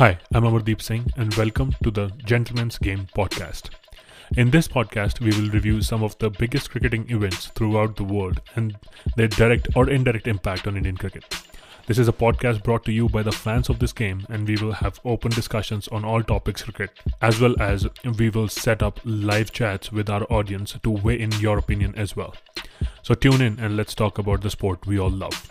Hi, I'm Amardeep Singh, and welcome to the Gentleman's Game podcast. In this podcast, we will review some of the biggest cricketing events throughout the world and their direct or indirect impact on Indian cricket. This is a podcast brought to you by the fans of this game, and we will have open discussions on all topics cricket, as well as we will set up live chats with our audience to weigh in your opinion as well. So tune in and let's talk about the sport we all love.